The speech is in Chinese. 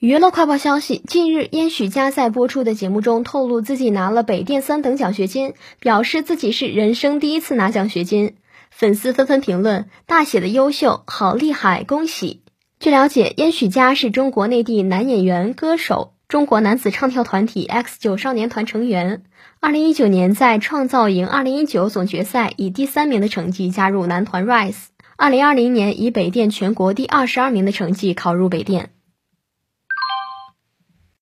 娱乐快报消息：近日，燕许佳在播出的节目中透露自己拿了北电三等奖学金，表示自己是人生第一次拿奖学金，粉丝纷纷评论：“大写的优秀，好厉害，恭喜！”据了解，燕许佳是中国内地男演员、歌手，中国男子唱跳团体 X 九少年团成员。二零一九年在创造营二零一九总决赛以第三名的成绩加入男团 Rise。二零二零年以北电全国第二十二名的成绩考入北电。